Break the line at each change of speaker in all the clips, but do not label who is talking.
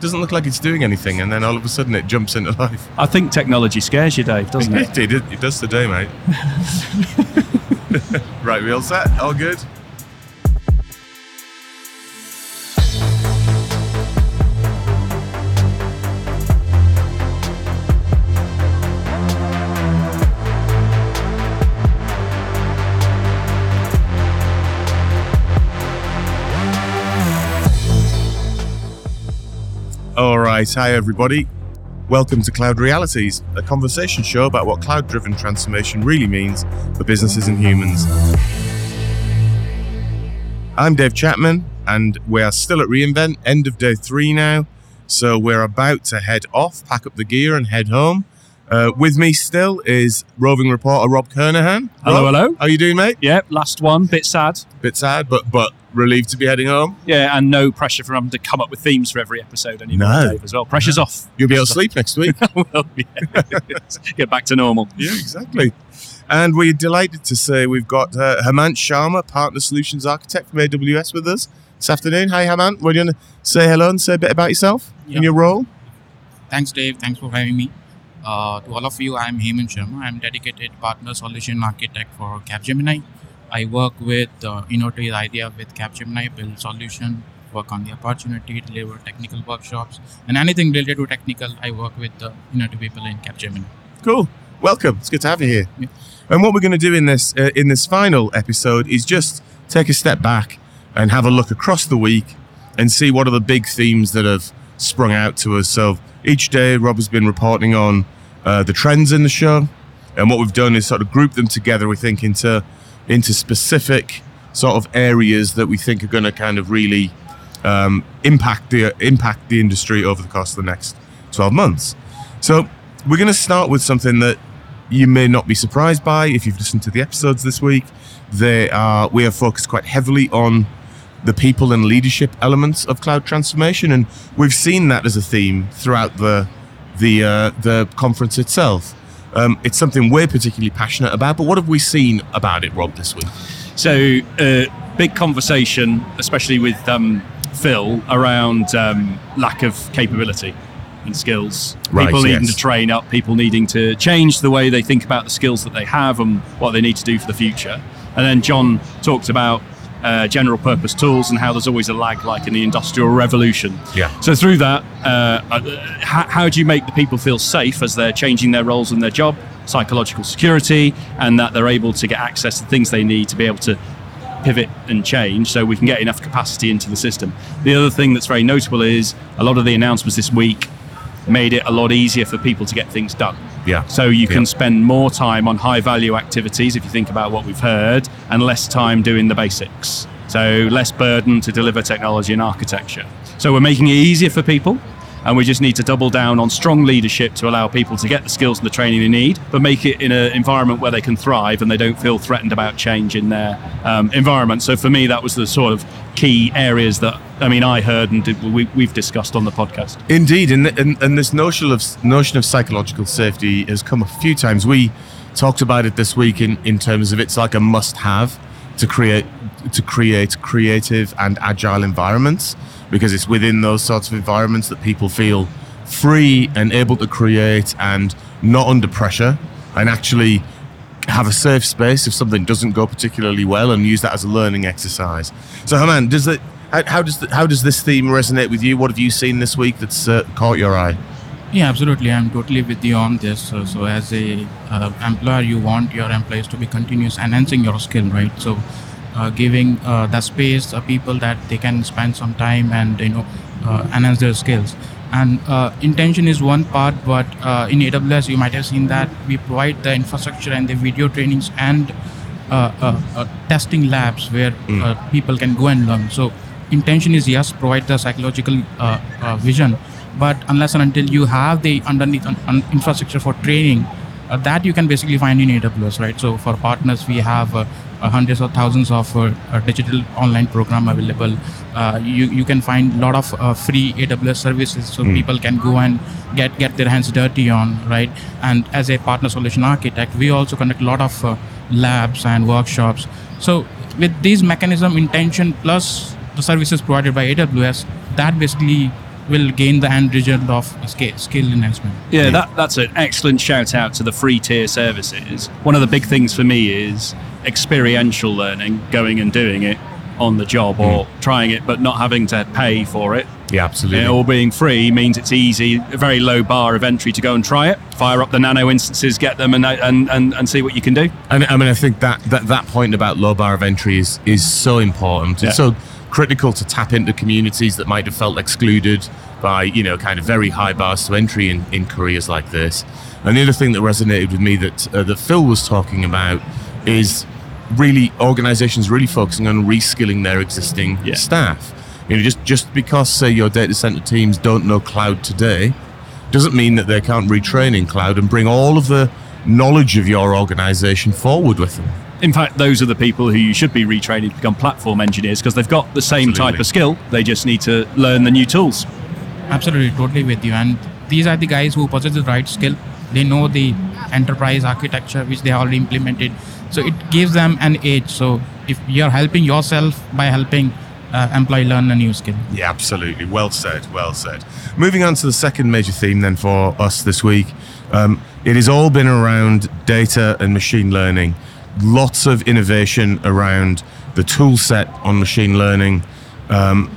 doesn't look like it's doing anything, and then all of a sudden it jumps into life.
I think technology scares you, Dave, doesn't it?
it, it, it does today, mate. right, we all set? All good? Right, hi everybody. Welcome to Cloud Realities, a conversation show about what cloud driven transformation really means for businesses and humans. I'm Dave Chapman, and we are still at reInvent, end of day three now. So we're about to head off, pack up the gear, and head home. Uh, with me still is roving reporter Rob Kernahan.
Hello,
Rob,
hello.
How are you doing, mate?
Yep, last one, bit sad.
Bit sad, but but relieved to be heading home.
Yeah, and no pressure from having to come up with themes for every episode anymore,
No.
Dave, as well. Pressure's off.
You'll be able to sleep next week.
well, yeah. Get back to normal.
Yeah, exactly. And we're delighted to say we've got uh, Hemant Sharma, Partner Solutions Architect from AWS, with us this afternoon. Hi, Hemant. Would you want to say hello and say a bit about yourself
Yeah.
and your role?
Thanks, Dave. Thanks for having me. Uh, to all of you, I'm Hemant Sharma. I'm dedicated partner solution architect for Capgemini. I work with uh, innovative idea with Capgemini, build solution, work on the opportunity, deliver technical workshops, and anything related to technical. I work with the innovative people in Capgemini.
Cool. Welcome. It's good to have you here.
Yeah.
And what we're going to do in this uh, in this final episode is just take a step back and have a look across the week and see what are the big themes that have sprung out to us. So each day, Rob has been reporting on uh, the trends in the show, and what we've done is sort of group them together. We think into into specific sort of areas that we think are going to kind of really um, impact the impact the industry over the course of the next 12 months. So we're going to start with something that you may not be surprised by if you've listened to the episodes this week. They are we are focused quite heavily on the people and leadership elements of cloud transformation, and we've seen that as a theme throughout the the uh, the conference itself. Um, it's something we're particularly passionate about. But what have we seen about it, Rob, this week?
So, uh, big conversation, especially with um, Phil, around um, lack of capability and skills.
Right,
people needing
yes.
to train up, people needing to change the way they think about the skills that they have and what they need to do for the future. And then John talked about uh, general purpose tools and how there's always a lag, like in the industrial revolution.
Yeah.
So through that, uh, uh, how, how do you make the people feel safe as they're changing their roles and their job, psychological security, and that they're able to get access to things they need to be able to pivot and change so we can get enough capacity into the system. The other thing that's very notable is a lot of the announcements this week made it a lot easier for people to get things done.
Yeah.
So you can
Yeah.
spend more time on high value activities if you think about what we've heard and less time doing the basics. So less burden to deliver technology and architecture. So we're making it easier for people and we just need to double down on strong leadership to allow people to get the skills and the training they need, but make it in an environment where they can thrive and they don't feel threatened about change in their um, environment. So for me, that was the sort of key areas that I mean I heard and did, we, we've discussed on the podcast.
Indeed, and, and and this notion of notion of psychological safety has come a few times. We talked about it this week in, in terms of it's like a must-have to create to create creative and agile environments because it's within those sorts of environments that people feel free and able to create and not under pressure and actually have a safe space if something doesn't go particularly well and use that as a learning exercise. So, Hemant, does it? How, how does the, how does this theme resonate with you? What have you seen this week that's uh, caught your eye?
Yeah, absolutely. I'm totally with you on this. So, so as a uh, employer, you want your employees to be continuous enhancing your skill, right? So, giving uh, the space uh, people that they can spend some time and you know uh, enhance their skills. And uh, intention is one part, but uh, in AWS, you might have seen that we provide the infrastructure and the video trainings and uh, uh, uh, testing labs where uh, people can go and learn. So intention is yes, provide the psychological uh, uh, vision, but unless and until you have the underneath un- un- infrastructure for training, uh, that you can basically find in AWS, right? So for partners, we have uh, uh, hundreds of thousands of uh, uh, digital online program available. Uh, you you can find a lot of uh, free AWS services, so people can go and get get their hands dirty on, right? And as a partner solution architect, we also conduct a lot of uh, labs and workshops. So with these mechanism intention plus the services provided by AWS, that basically will gain the end result of skill, skill enhancement.
Yeah, that, that's an excellent shout out to the free tier services. One of the big things for me is experiential learning, going and doing it on the job or mm. trying it but not having to pay for it.
Yeah, absolutely.
Yeah, all being free means it's easy, a very low bar of entry to go and try it. Fire up the nano instances, get them, and uh, and, and, and see what you can do.
And I mean, I think that, that that point about low bar of entry is is so important.
Yeah.
It's so critical to tap into communities that might have felt excluded by you know kind of very high bars to entry in, in careers like this. And the other thing that resonated with me that uh, that Phil was talking about is really organizations really focusing on reskilling their existing
Yeah.
staff. You know, just just because say your data center teams don't know cloud today, doesn't mean that they can't retrain in cloud and bring all of the knowledge of your organization forward with them.
In fact, those are the people who you should be retraining to become platform engineers because they've got the same
Absolutely.
type of skill. They just need to learn the new tools.
Absolutely, totally with you. And these are the guys who possess the right skill. They know the enterprise architecture which they already implemented. So it gives them an edge. So if you're helping yourself by helping uh, employee learn a new skill.
Yeah, absolutely. Well said. Well said. Moving on to the second major theme then for us this week. Um, it has all been around data and machine learning. Lots of innovation around the tool set on machine learning. Um,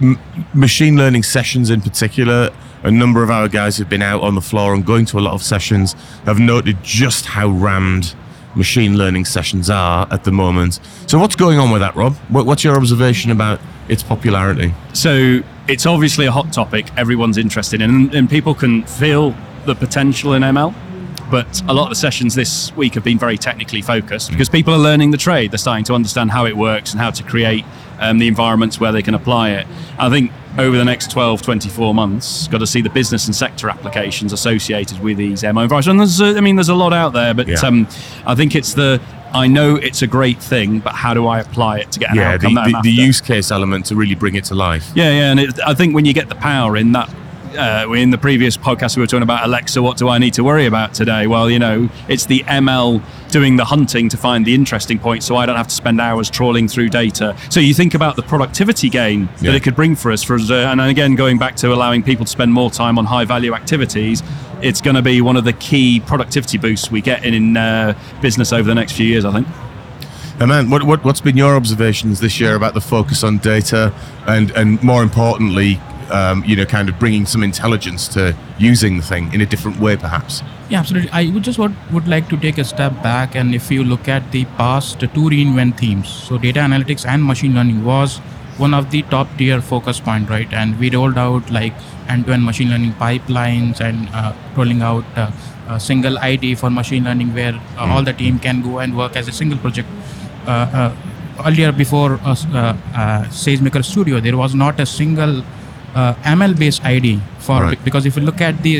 m- machine learning sessions in particular. A number of our guys who've been out on the floor and going to a lot of sessions have noted just how rammed machine learning sessions are at the moment. So, what's going on with that, Rob? What's your observation about its popularity?
So it's obviously a hot topic everyone's interested in, and, and people can feel the potential in ML. But a lot of the sessions this week have been very technically focused because people are learning the trade. They're starting to understand how it works and how to create um, the environments where they can apply it. I think over the next 12, 24 months, got to see the business and sector applications associated with these ML environments. And there's, a- I mean, there's a lot out there, but
Yeah.
um, I think it's the I know it's a great thing, but how do I apply it to get an
yeah, the,
outcome I'm
the, the use case element to really bring it to life.
Yeah, yeah, and it, I think when you get the power in that. Uh, in the previous podcast, we were talking about Alexa. What do I need to worry about today? Well, you know, it's the ML doing the hunting to find the interesting points, so I don't have to spend hours trawling through data. So you think about the productivity gain
Yeah.
that it could bring for us. For uh, and again, going back to allowing people to spend more time on high value activities, it's going to be one of the key productivity boosts we get in, in uh, business over the next few years. I think.
And man, what, what, what's been your observations this year about the focus on data and, and more importantly, um, you know, kind of bringing some intelligence to using the thing in a different way, perhaps?
Yeah, absolutely. I would just would, would like to take a step back and if you look at the past two reinvent themes, so data analytics and machine learning was one of the top tier focus point, right? And we rolled out like end-to-end machine learning pipelines and uh, rolling out uh, a single ID for machine learning where uh, all the team can go and work as a single project. Uh, uh, earlier before uh, uh, SageMaker Studio, there was not a single uh, ML based ID for
Right.
because if you look at the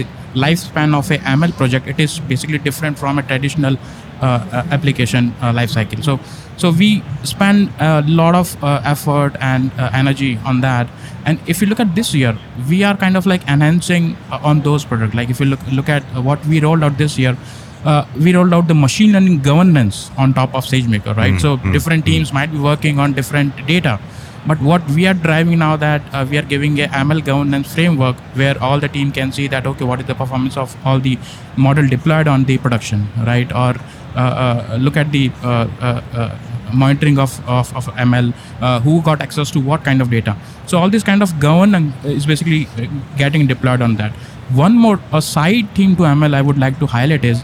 lifespan of a ML project, it is basically different from a traditional uh, uh, application uh, lifecycle. So, so we spend a lot of uh, effort and uh, energy on that. And if you look at this year, we are kind of like enhancing uh, on those products. Like if you look look at what we rolled out this year, uh, we rolled out the machine learning governance on top of SageMaker, right? so different teams might be working on different data. But what we are driving now that uh, we are giving a ML governance framework where all the team can see that okay, what is the performance of all the model deployed on the production, right? Or uh, uh, look at the uh, uh, monitoring of, of, of ML, uh, who got access to what kind of data. So all this kind of governance is basically getting deployed on that. One more a side theme to ML I would like to highlight is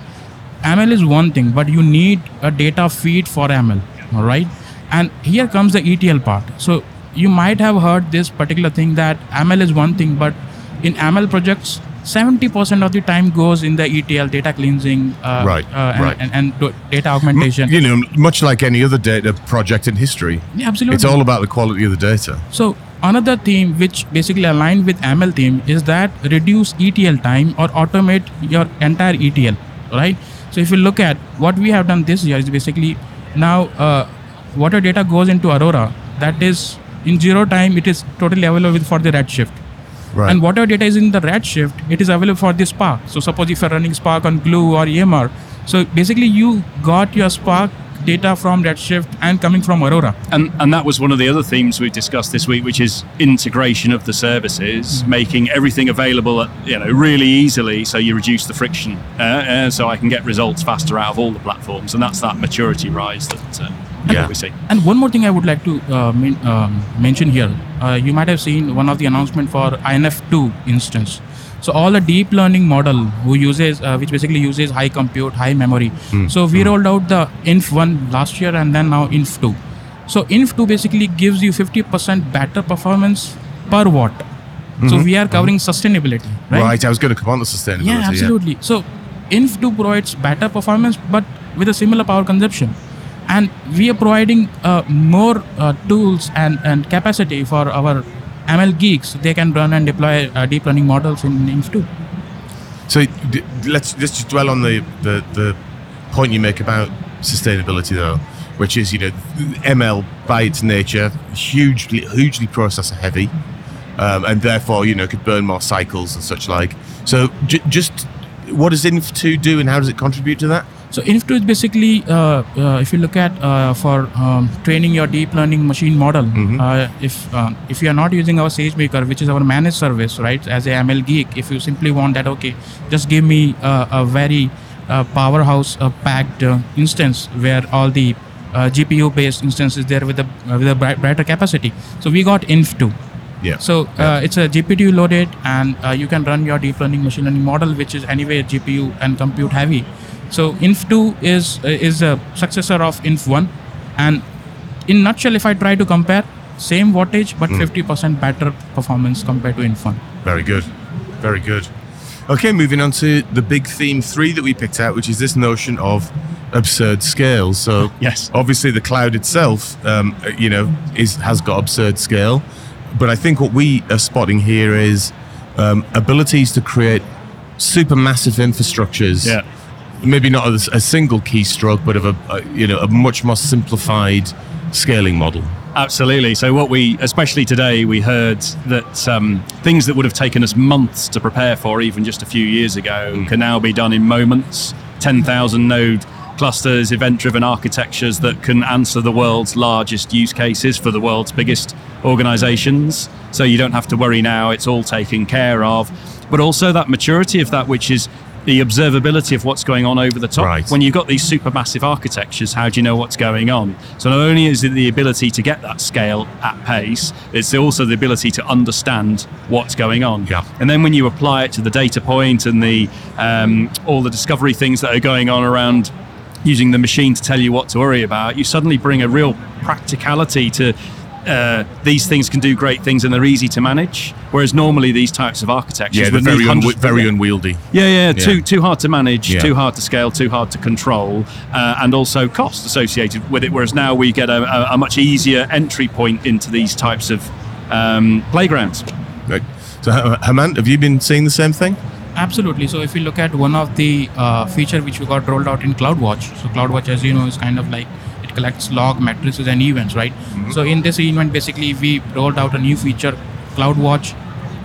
ML is one thing, but you need a data feed for ML, all right? And here comes the ETL part. So you might have heard this particular thing that ML is one thing, but in ML projects, 70% of the time goes in the ETL, data cleansing, uh,
Right,
uh, and,
right.
and, and data augmentation.
You know, much like any other data project in history,
Yeah, absolutely.
it's all about the quality of the data.
So another theme which basically aligned with ML theme is that reduce ETL time or automate your entire ETL, right? So if you look at what we have done this year is basically now uh, water data goes into Aurora. That is in zero time. It is totally available for the Redshift.
Right.
And whatever data is in the Redshift, it is available for the Spark. So suppose if you're running Spark on Glue or EMR, so basically you got your Spark data from Redshift and coming from Aurora.
And, and that was one of the other themes we've discussed this week, which is integration of the services, making everything available, at, you know, really easily, so you reduce the friction, uh, uh, so I can get results faster out of all the platforms, and that's that maturity rise that, uh,
Yeah.
we see.
And one more thing I would like to uh, um, mention here. Uh, you might have seen one of the announcement for INF2 instance. So all the deep learning model who uses, uh, which basically uses high compute, high memory. So we rolled out the Inf1 last year and then now Inf2. So Inf2 basically gives you 50% better performance per watt. So we are covering sustainability, right?
Right. I was going to come on to sustainability.
Yeah, absolutely. So Inf2 provides better performance, but with a similar power consumption. And we are providing uh, more uh, tools and, and capacity for our ML geeks. They can run and deploy uh, deep learning models in Inf2.
So d- let's let's just dwell on the, the, the point you make about sustainability, though, which is you know ML by its nature hugely hugely processor heavy, um, and therefore you know could burn more cycles and such like. So j- just what does Inf2 do, and how does it contribute to that?
So Inf2 is basically, uh, uh, if you look at uh, for um, training your deep learning machine model, uh, if uh, if you are not using our SageMaker, which is our managed service, right? As a ML geek, if you simply want that, okay, just give me uh, a very uh, powerhouse uh, packed uh, instance where all the uh, GPU based instances there with a uh, with a bright, brighter capacity. So we got Inf2.
Yeah.
So uh, it's a GPU loaded, and uh, you can run your deep learning machine learning model, which is anyway GPU and compute heavy. So Inf2 is uh, is a successor of Inf1, and in nutshell, if I try to compare, same wattage but 50% better performance compared to Inf1.
Very good. Very good. Okay, moving on to the big theme three that we picked out, which is this notion of absurd scale. So,
Yes.
obviously, the cloud itself, um, you know, is has got absurd scale. But I think what we are spotting here is um, abilities to create supermassive infrastructures.
Yeah.
Maybe not as a single keystroke, but of a, a you know a much more simplified scaling model.
Absolutely. So, what we, especially today, we heard that um, things that would have taken us months to prepare for, even just a few years ago, can now be done in moments. 10,000 node clusters, event driven architectures that can answer the world's largest use cases for the world's biggest organizations. So, you don't have to worry now, it's all taken care of. But also, that maturity of that, which is the observability of what's going on over the top.
Right.
When you've got these supermassive architectures, how do you know what's going on? So not only is it the ability to get that scale at pace, it's also the ability to understand what's going on.
Yeah.
And then when you apply it to the data point and the um, all the discovery things that are going on around using the machine to tell you what to worry about, you suddenly bring a real practicality to. Uh, these things can do great things and they're easy to manage. Whereas normally these types of architectures
Yeah, they're
would
very,
hundreds
unwi-
of-
very unwieldy.
yeah, yeah,
Yeah.
too too hard to manage,
Yeah.
too hard to scale, too hard to control, uh, and also cost associated with it. Whereas now we get a, a, a much easier entry point into these types of um, playgrounds.
Right. So, Ha- Hemant, have you been seeing the same thing?
Absolutely. So if you look at one of the uh, feature which we got rolled out in CloudWatch, so CloudWatch, as you know, is kind of like collects log matrices and events, right? So in this event, basically we rolled out a new feature, CloudWatch,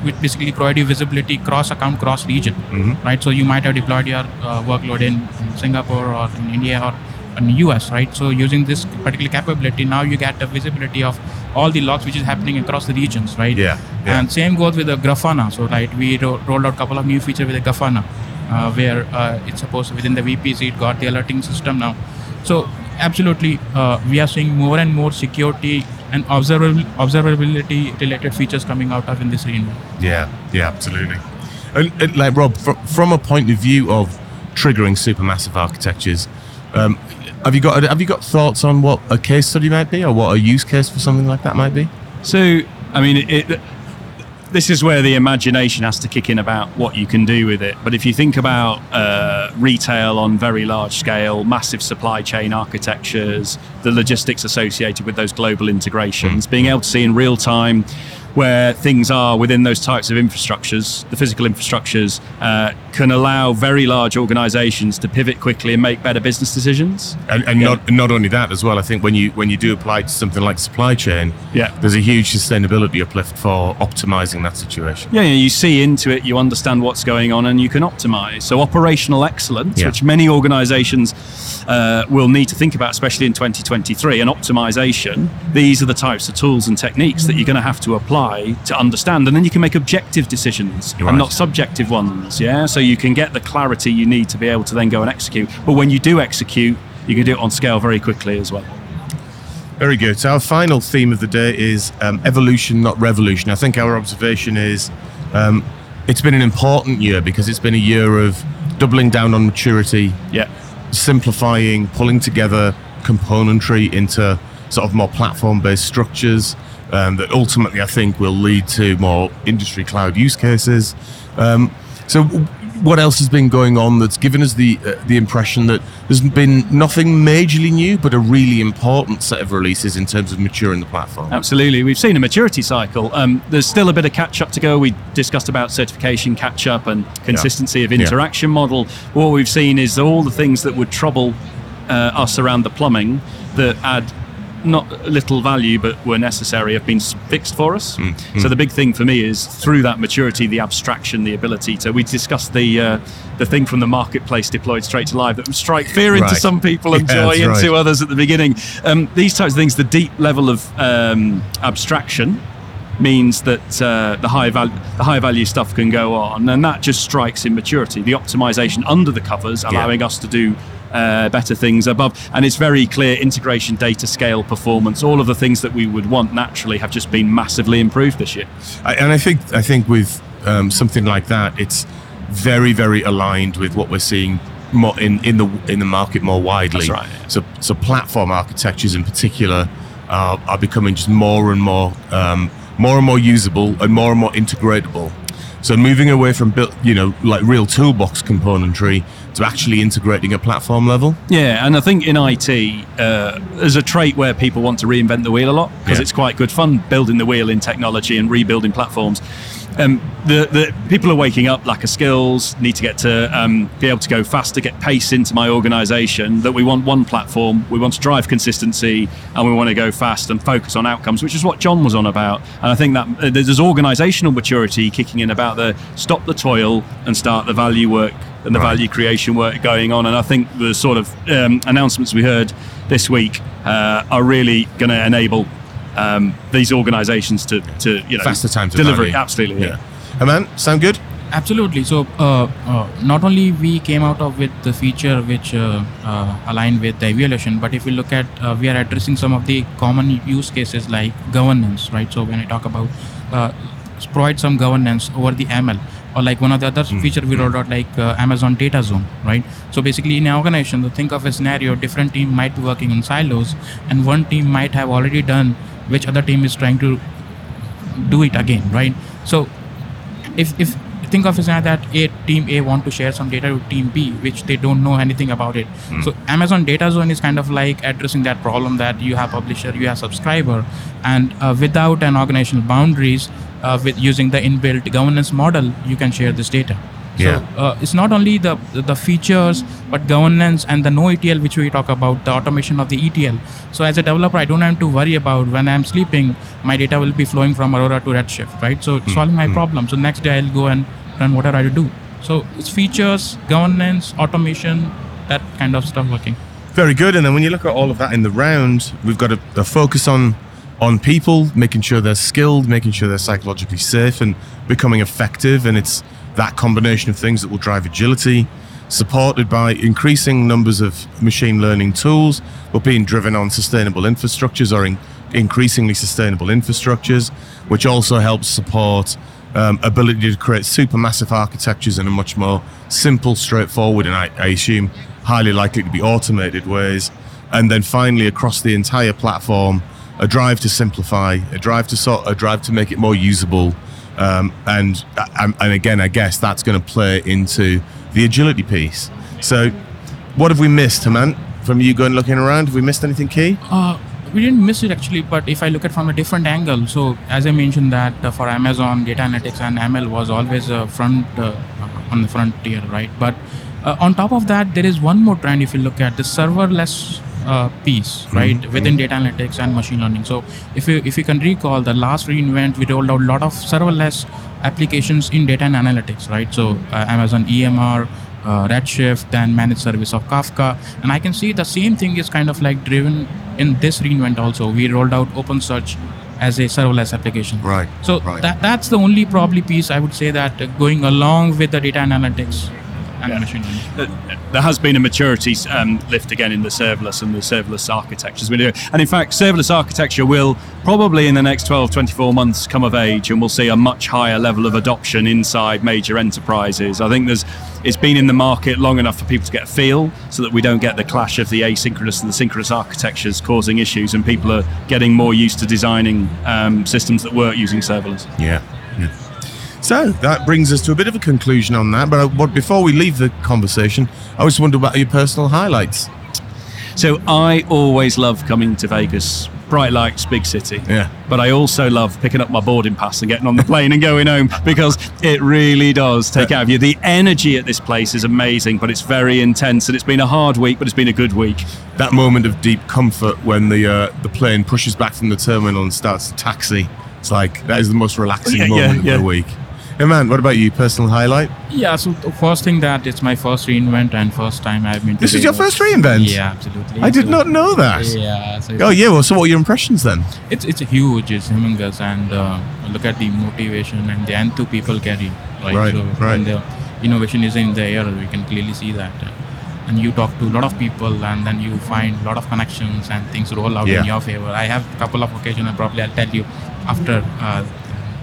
which basically provide you visibility cross account, cross region, right? So you might have deployed your uh, workload in Singapore or in India or in US, right? So using this particular capability, now you get the visibility of all the logs which is happening across the regions, right?
Yeah, yeah.
And same goes with the Grafana. So right, we ro- rolled out a couple of new features with the Grafana, uh, where uh, it's supposed within the VPC it got the alerting system now. So absolutely, uh, we are seeing more and more security and observabil- observability related features coming out of in this arena.
Yeah, yeah, absolutely. And, and like Rob, fr- from a point of view of triggering supermassive architectures, um, have you got have you got thoughts on what a case study might be, or what a use case for something like that might be?
So, I mean, it, it, this is where the imagination has to kick in about what you can do with it. But if you think about uh, retail on very large scale, massive supply chain architectures, the logistics associated with those global integrations, being able to see in real time where things are within those types of infrastructures, the physical infrastructures, uh, can allow very large organizations to pivot quickly and make better business decisions.
And, and
Yeah.
not not only that as well. I think when you when you do apply to something like supply chain,
Yeah.
there's a huge sustainability uplift for optimizing that situation.
Yeah, you see into it, you understand what's going on, and you can optimize. So, operational excellence,
Yeah.
which many organizations uh, will need to think about, especially in 2023, and optimization, these are the types of tools and techniques that you're going to have to apply to understand. And then you can make objective decisions
Right.
and not subjective ones. Yeah, so you can get the clarity you need to be able to then go and execute. But when you do execute, you can do it on scale very quickly as well.
Very good. So our final theme of the day is um, evolution, not revolution. I think our observation is um, it's been an important year because it's been a year of doubling down on maturity,
Yeah.
simplifying, pulling together componentry into sort of more platform-based structures um, that ultimately I think will lead to more industry cloud use cases. Um, so, what else has been going on that's given us the uh, the impression that there's been nothing majorly new, but a really important set of releases in terms of maturing the platform?
Absolutely. We've seen a maturity cycle. Um, there's still a bit of catch up to go. We discussed about certification catch up and consistency of
Yeah.
interaction model. What we've seen is all the things that would trouble uh, us around the plumbing that add not little value but were necessary have been fixed for us.
Mm,
So the big thing for me is through that maturity, the abstraction, the ability to. We discussed the uh, the thing from the marketplace deployed straight to live that would strike fear into some people and
Yeah,
joy into
right.
others at the beginning. Um, these types of things, the deep level of um, abstraction means that uh, the high value the high value stuff can go on, and that just strikes in maturity. The optimization under the covers, allowing us to do. Uh, better things above, and it's very clear integration, data scale, performance, all of the things that we would want naturally have just been massively improved this year.
I, and I think I think with um, something like that, it's very very aligned with what we're seeing more in, in the in the market more widely.
That's right.
So so platform architectures in particular are, are becoming just more and more um, more and more usable and more and more integratable. So moving away from built, you know, like real toolbox componentry to actually integrating at platform level.
Yeah, and I think in IT, uh, there's a trait where people want to reinvent the wheel a lot because
Yeah.
it's quite good fun building the wheel in technology and rebuilding platforms. Um, the, the people are waking up, lack of skills, need to get to um, be able to go faster, get pace into my organization. That we want one platform, we want to drive consistency, and we want to go fast and focus on outcomes, which is what John was on about. And I think that uh, there's organizational maturity kicking in about the stop the toil and start the value work and the
Right.
value creation work going on. And I think the sort of um, announcements we heard this week uh, are really going to enable um, these organisations to, to you know
Faster time to
deliver
value.
it. Absolutely, yeah.
Hemant, sound good?
Absolutely. So, uh, uh, not only we came out of with the feature which uh, uh, align with the evaluation, but if you look at, uh, we are addressing some of the common use cases like governance, right? So when I talk about uh, provide some governance over the ML, or like one of the other feature we rolled out like uh, Amazon Data Zone, right? So basically, in an organization, so think of a scenario: different team might be working in silos, and one team might have already done, which other team is trying to do it again, right? So if if think of it as that a team a want to share some data with team b which they don't know anything about it. So amazon data zone is kind of like addressing that problem that you have publisher you have subscriber and uh, without an organizational boundaries uh, with using the inbuilt governance model you can share this data
Yeah.
so uh, it's not only the the features but governance and the no ETL which we talk about the automation of the ETL. So as a developer, I don't have to worry about when I'm sleeping, my data will be flowing from Aurora to Redshift, right? So it's solving my problem. So next day I'll go and run whatever I do. So it's features, governance, automation, that kind of stuff working.
Very good. And then when you look at all of that in the round, we've got a, a focus on on people, making sure they're skilled, making sure they're psychologically safe, and becoming effective. And it's that combination of things that will drive agility, supported by increasing numbers of machine learning tools, but being driven on sustainable infrastructures or in, increasingly sustainable infrastructures, which also helps support um, ability to create supermassive architectures in a much more simple, straightforward, and I, I assume highly likely to be automated ways. And then finally, across the entire platform, a drive to simplify, a drive to sort, a drive to make it more usable, um, and and and again, I guess that's going to play into the agility piece. So, what have we missed, Hemant? From you going looking around, have we missed anything key?
Uh, we didn't miss it actually, but if I look at from a different angle, so as I mentioned that uh, for Amazon, data analytics and ML was always a front uh, on the frontier, right? But uh, on top of that, there is one more trend. If you look at the serverless uh, piece, right, within data analytics and machine learning. So if you if you can recall, the last reInvent, we rolled out a lot of serverless applications in data and analytics, right? So uh, Amazon EMR. Uh, Redshift and managed service of Kafka, and I can see the same thing is kind of like driven in this reinvent also. We rolled out OpenSearch as a serverless application.
Right.
So
right.
that that's the only probably piece I would say that going along with the data analytics and
Yeah.
machine learning.
There has been a maturity um, lift again in the serverless and the serverless architectures we do. And in fact, serverless architecture will probably in the next 12, 24 months come of age and we'll see a much higher level of adoption inside major enterprises. I think there's it's been in the market long enough for people to get a feel so that we don't get the clash of the asynchronous and the synchronous architectures causing issues and people are getting more used to designing um, systems that work using serverless.
Yeah. yeah. So that brings us to a bit of a conclusion on that. But, uh, but before we leave the conversation, I just wonder about your personal highlights.
So I always love coming to Vegas. Bright lights, big city.
Yeah.
But I also love picking up my boarding pass and getting on the plane and going home because it really does take out of you. The energy at this place is amazing, but it's very intense and it's been a hard week, but it's been a good week.
That moment of deep comfort when the uh, the plane pushes back from the terminal and starts to taxi. It's like that is the most relaxing
Yeah, yeah,
moment
yeah.
of the week. Hemant, what about you? Personal highlight?
Yeah. So the first thing that it's my first reinvent and first time I've been. to
This is your first reinvent.
Yeah, absolutely.
I did
So-
not know that.
Yeah. So
Oh yeah. Well, so what are your impressions then?
it's it's huge, it's humongous, and uh, look at the motivation and the enthu people carry, right?
Right,
so
right.
when the innovation is in the air, we can clearly see that. And you talk to a lot of people, and then you find a lot of connections, and things roll out
Yeah.
in your favor. I have a couple of occasions, and probably I'll tell you after. Uh,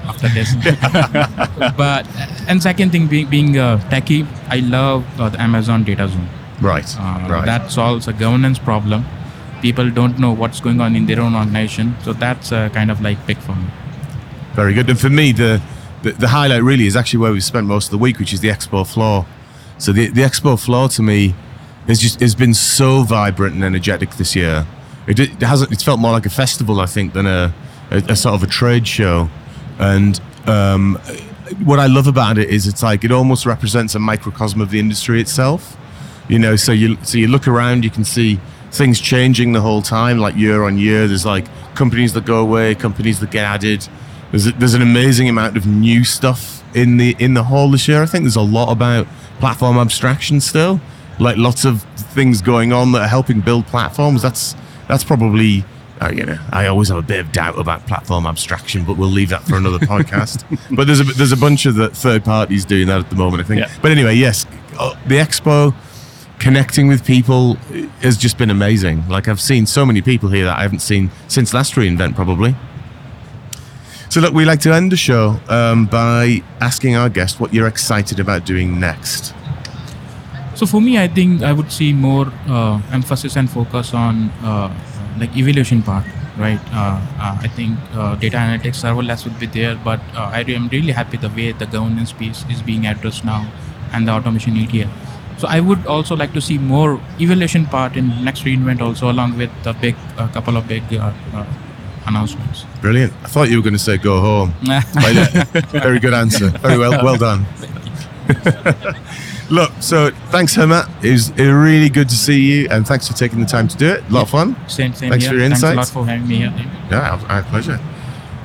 after this, but and second thing being being uh, techie, I love uh, the Amazon Data Zone.
Right.
Uh,
right.
That solves a governance problem. People don't know what's going on in their own organization, so that's uh, kind of like big for me.
Very good. And for me, the, the the highlight really is actually where we've spent most of the week, which is the expo floor. So the the expo floor to me has just has been so vibrant and energetic this year. It, it hasn't. It's felt more like a festival, I think, than a a, a sort of a trade show. And um, what I love about it is it's like it almost represents a microcosm of the industry itself. You know, so you so you look around, you can see things changing the whole time, like year on year. There's like companies that go away, companies that get added. There's a, there's an amazing amount of new stuff in the in the hall this year. I think there's a lot about platform abstraction still, like lots of things going on that are helping build platforms. That's that's probably. Uh, you know, I always have a bit of doubt about platform abstraction, but we'll leave that for another podcast. But there's a there's a bunch of the third parties doing that at the moment, I think.
Yeah.
But anyway, yes, uh, the expo, connecting with people has just been amazing. Like I've seen so many people here that I haven't seen since last reInvent, probably. So look, we like to end the show um, by asking our guest what you're excited about doing next.
So for me, I think I would see more uh, emphasis and focus on uh, like evaluation part, right? Uh, uh, I think uh, data analytics serverless would be there, but uh, I am really happy the way the governance piece is being addressed now and the automation ETL. So I would also like to see more evaluation part in next reinvent also along with a big a couple of big uh, uh, announcements.
Brilliant. I thought you were going to say go home. Very good answer. Very well, well done. Look, so thanks, Hemant. It was really good to see you, and thanks for taking the time to do it. A lot of fun.
Same, same
Thanks
here.
for your
Thanks a lot for having me here.
Yeah, our pleasure.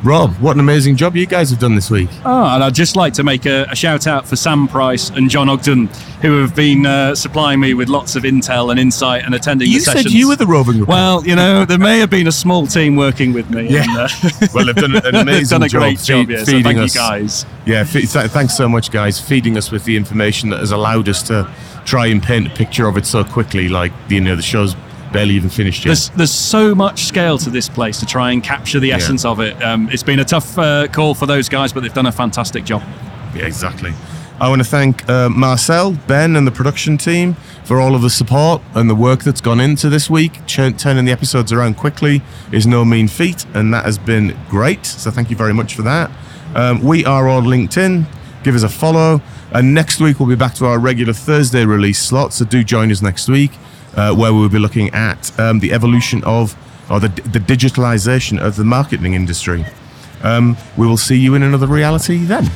Rob, what an amazing job you guys have done this week.
Ah, and I'd just like to make a, a shout out for Sam Price and John Ogden, who have been uh, supplying me with lots of intel and insight and attending
You
the
said
sessions.
you were the roving reporter.
Well, you know, there may have been a small team working with me.
Yeah.
and, uh,
Well, they've done an amazing
done a
job
great job,
feed-
yeah, so
feeding
thank
us.
you guys.
Yeah, th- thanks so much, guys, feeding us with the information that has allowed us to try and paint a picture of it so quickly. Like, you know, the show's barely even finished yet.
There's there's so much scale to this place to try and capture the essence of it. Um, it's been a tough uh, call for those guys, but they've done a fantastic job.
Yeah, exactly. I want to thank uh, Marcel, Ben, and the production team for all of the support and the work that's gone into this week. Ch- turning the episodes around quickly is no mean feat, and that has been great. So thank you very much for that. Um, we are on LinkedIn. Give us a follow. And next week we'll be back to our regular Thursday release slot. So do join us next week, uh, where we'll be looking at um, the evolution of or the, the digitalization of the marketing industry. Um, we will see you in another reality then.